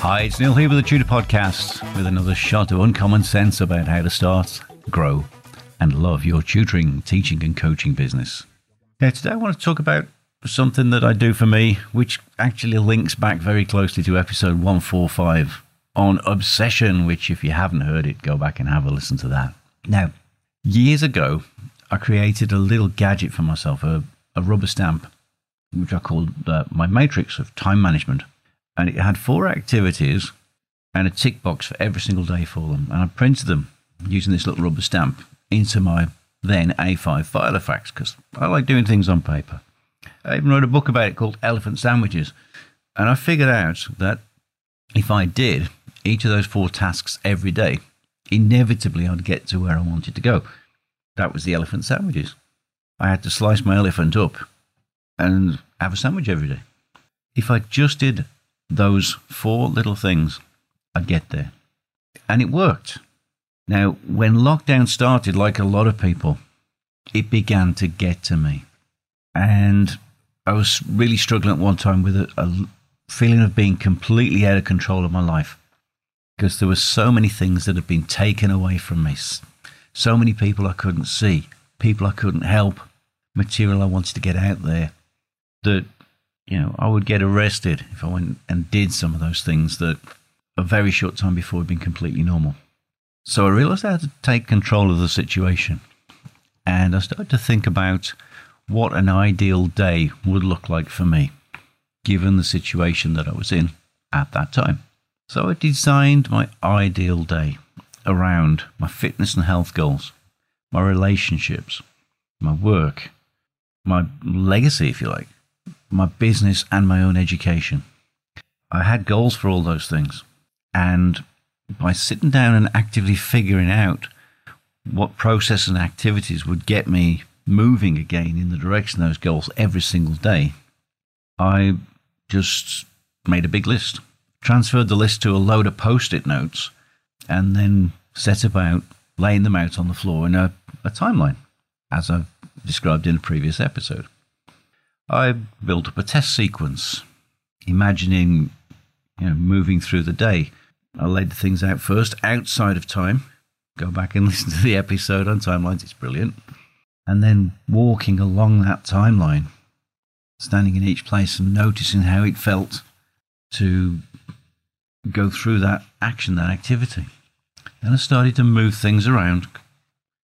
Hi, it's Neil here with the Tutor Podcast with another shot of uncommon sense about how to start, grow, and love your tutoring, teaching, and coaching business. Now, today I want to talk about something that I do for me, which actually links back very closely to episode 145 on obsession, which, if you haven't heard it, go back and have a listen to that. Now, years ago, I created a little gadget for myself, a, a rubber stamp, which I called uh, my matrix of time management. And it had four activities and a tick box for every single day for them. And I printed them using this little rubber stamp into my then A5 Filofax because I like doing things on paper. I even wrote a book about it called Elephant Sandwiches. And I figured out that if I did each of those four tasks every day, inevitably I'd get to where I wanted to go. That was the elephant sandwiches. I had to slice my elephant up and have a sandwich every day. If I just did those four little things, I'd get there. And it worked. Now, when lockdown started, like a lot of people, it began to get to me. And I was really struggling at one time with a, a feeling of being completely out of control of my life because there were so many things that had been taken away from me so many people I couldn't see, people I couldn't help, material I wanted to get out there that, you know, I would get arrested if I went and did some of those things that a very short time before had been completely normal. So I realized I had to take control of the situation. And I started to think about what an ideal day would look like for me, given the situation that I was in at that time. So I designed my ideal day around my fitness and health goals, my relationships, my work, my legacy, if you like, my business, and my own education. I had goals for all those things. And by sitting down and actively figuring out what process and activities would get me moving again in the direction of those goals every single day, I just made a big list, transferred the list to a load of post it notes, and then set about laying them out on the floor in a, a timeline, as I've described in a previous episode. I built up a test sequence, imagining you know, moving through the day. I laid things out first outside of time. Go back and listen to the episode on timelines, it's brilliant. And then walking along that timeline, standing in each place and noticing how it felt to go through that action, that activity. Then I started to move things around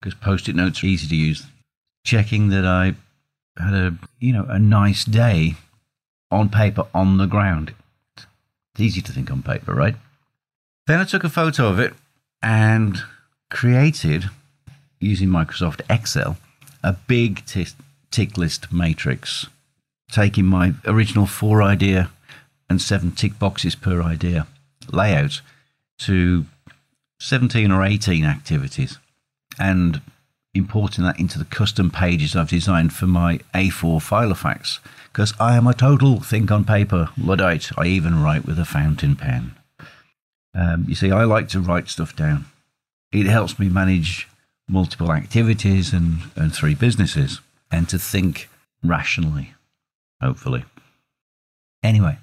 because post-it notes are easy to use. Checking that I had a you know a nice day on paper on the ground. It's easy to think on paper, right? Then I took a photo of it and created using Microsoft Excel a big t- tick list matrix, taking my original four idea and seven tick boxes per idea layout to 17 or 18 activities and importing that into the custom pages I've designed for my A4 Filofax because I am a total think on paper Luddite. I even write with a fountain pen. Um, you see, I like to write stuff down. It helps me manage multiple activities and, and three businesses and to think rationally, hopefully. Anyway,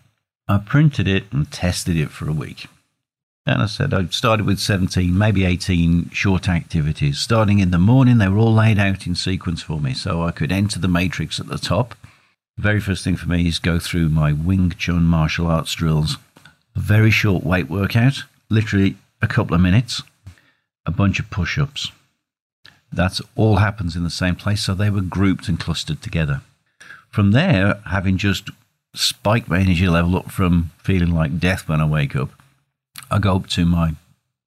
I printed it and tested it for a week. And I said I started with 17, maybe 18 short activities. Starting in the morning, they were all laid out in sequence for me so I could enter the matrix at the top. The very first thing for me is go through my Wing Chun martial arts drills. A very short weight workout, literally a couple of minutes, a bunch of push ups. That all happens in the same place, so they were grouped and clustered together. From there, having just spiked my energy level up from feeling like death when I wake up, I go up to my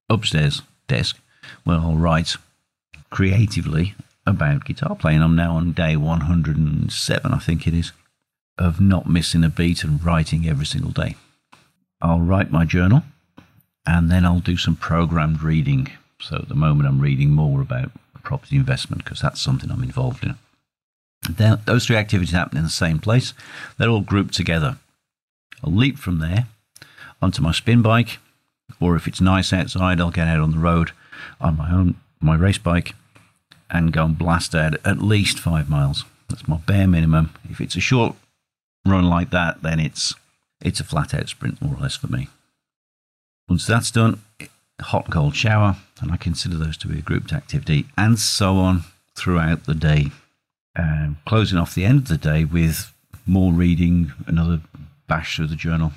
upstairs desk where I'll write creatively about guitar playing. I'm now on day 107, I think it is, of not missing a beat and writing every single day. I'll write my journal and then I'll do some programmed reading So at the moment, I'm reading more about property investment because that's something I'm involved in. Then, those three activities happen in the same place. They're all grouped together. I'll leap from there onto my spin bike, or if it's nice outside, I'll get out on the road on my own my race bike and go and blast out at least five miles. That's my bare minimum. If it's a short run like that, then it's it's a flat out sprint more or less for me. Once that's done, hot and cold shower, and I consider those to be a grouped activity, and so on throughout the day. Um, closing off the end of the day with more reading, another bash through the journal,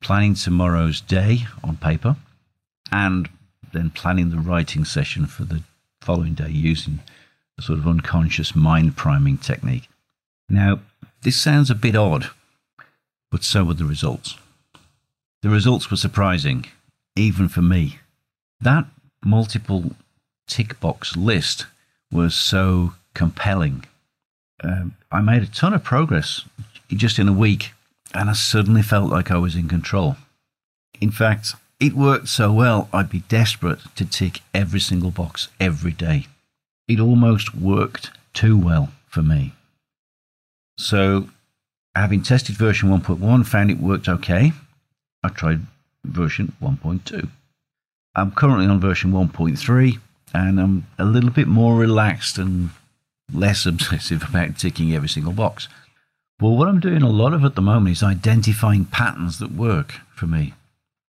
planning tomorrow's day on paper, and then planning the writing session for the following day using a sort of unconscious mind priming technique. Now, this sounds a bit odd, but so were the results. The results were surprising, even for me. That multiple tick box list was so compelling. Um, I made a ton of progress just in a week, and I suddenly felt like I was in control. In fact, it worked so well, I'd be desperate to tick every single box every day. It almost worked too well for me. So, having tested version 1.1, found it worked okay. I tried version 1.2. I'm currently on version 1.3 and I'm a little bit more relaxed and less obsessive about ticking every single box. Well, what I'm doing a lot of at the moment is identifying patterns that work for me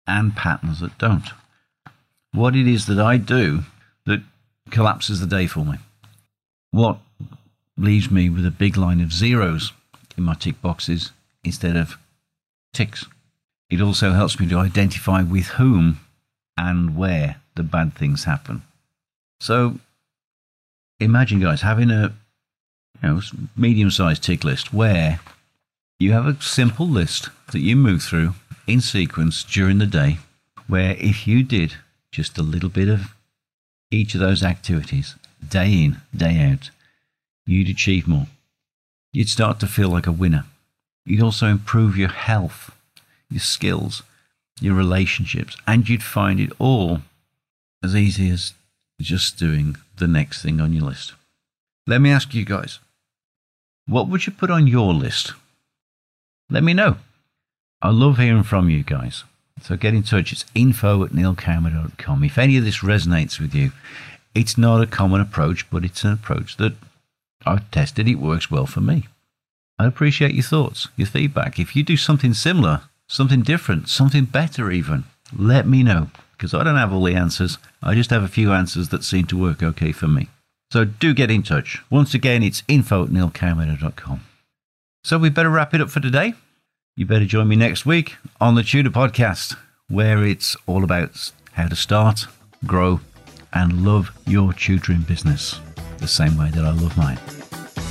and patterns that don't. What it is that I do that collapses the day for me. What leaves me with a big line of zeros in my tick boxes instead of ticks. It also helps me to identify with whom and where the bad things happen. So imagine, guys, having a you know, medium sized tick list where you have a simple list that you move through in sequence during the day, where if you did just a little bit of each of those activities, day in, day out, you'd achieve more. You'd start to feel like a winner. You'd also improve your health, your skills, your relationships, and you'd find it all as easy as just doing the next thing on your list. Let me ask you guys what would you put on your list? Let me know. I love hearing from you guys. So get in touch. It's info at neilcowmer.com. If any of this resonates with you, it's not a common approach, but it's an approach that I've tested. It works well for me. I appreciate your thoughts, your feedback. If you do something similar, something different, something better, even, let me know because I don't have all the answers. I just have a few answers that seem to work okay for me. So do get in touch. Once again, it's info at neilcowmer.com. So we better wrap it up for today. You better join me next week on the Tutor Podcast, where it's all about how to start, grow, and love your tutoring business the same way that I love mine.